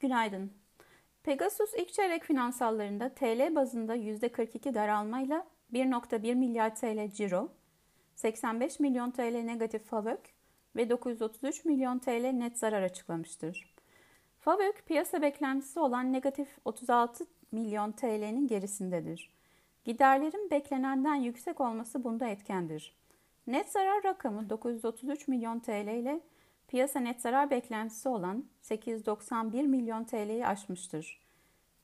Günaydın. Pegasus ilk çeyrek finansallarında TL bazında %42 daralmayla 1.1 milyar TL ciro, 85 milyon TL negatif FAVÖK ve 933 milyon TL net zarar açıklamıştır. FAVÖK piyasa beklentisi olan negatif 36 milyon TL'nin gerisindedir. Giderlerin beklenenden yüksek olması bunda etkendir. Net zarar rakamı 933 milyon TL ile piyasa net zarar beklentisi olan 891 milyon TL'yi aşmıştır.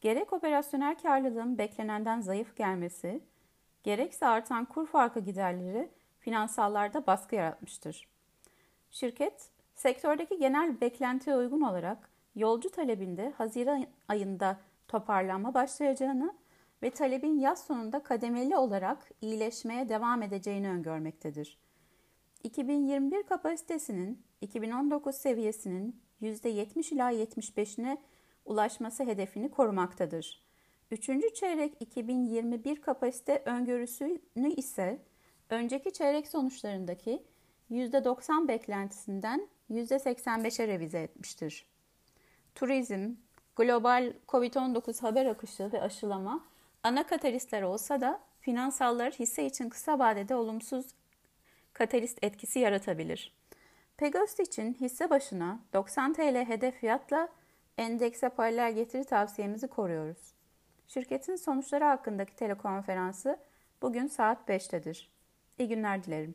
Gerek operasyonel karlılığın beklenenden zayıf gelmesi, gerekse artan kur farkı giderleri finansallarda baskı yaratmıştır. Şirket, sektördeki genel beklentiye uygun olarak yolcu talebinde Haziran ayında toparlanma başlayacağını ve talebin yaz sonunda kademeli olarak iyileşmeye devam edeceğini öngörmektedir. 2021 kapasitesinin 2019 seviyesinin %70 ila 75'ine ulaşması hedefini korumaktadır. Üçüncü çeyrek 2021 kapasite öngörüsünü ise önceki çeyrek sonuçlarındaki %90 beklentisinden %85'e revize etmiştir. Turizm, global COVID-19 haber akışı ve aşılama ana katalistler olsa da finansallar hisse için kısa vadede olumsuz katalist etkisi yaratabilir. Pegasus için hisse başına 90 TL hedef fiyatla endekse paralel getiri tavsiyemizi koruyoruz. Şirketin sonuçları hakkındaki telekonferansı bugün saat 5'tedir. İyi günler dilerim.